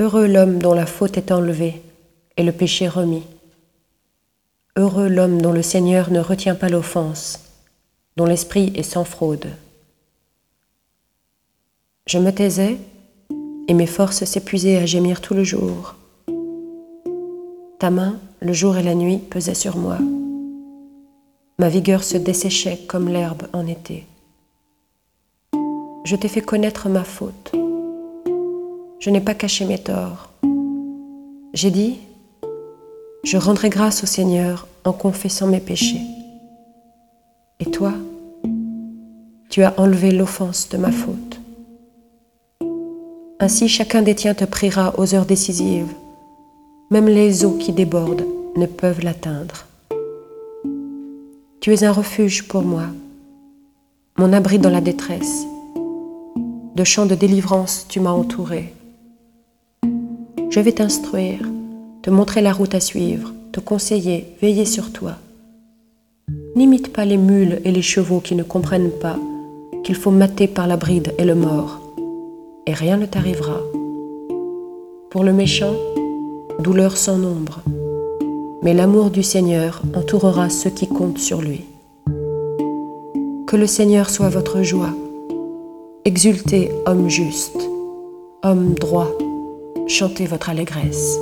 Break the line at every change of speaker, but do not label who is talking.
Heureux l'homme dont la faute est enlevée et le péché remis. Heureux l'homme dont le Seigneur ne retient pas l'offense, dont l'esprit est sans fraude. Je me taisais et mes forces s'épuisaient à gémir tout le jour. Ta main, le jour et la nuit, pesait sur moi. Ma vigueur se desséchait comme l'herbe en été. Je t'ai fait connaître ma faute. Je n'ai pas caché mes torts. J'ai dit, je rendrai grâce au Seigneur en confessant mes péchés. Et toi, tu as enlevé l'offense de ma faute. Ainsi chacun des tiens te priera aux heures décisives. Même les eaux qui débordent ne peuvent l'atteindre. Tu es un refuge pour moi, mon abri dans la détresse. De chants de délivrance tu m'as entouré. Je vais t'instruire, te montrer la route à suivre, te conseiller, veiller sur toi. N'imite pas les mules et les chevaux qui ne comprennent pas qu'il faut mater par la bride et le mort et rien ne t'arrivera. Pour le méchant, douleur sans nombre, mais l'amour du Seigneur entourera ceux qui comptent sur lui. Que le Seigneur soit votre joie. Exultez, homme juste, homme droit, chantez votre allégresse.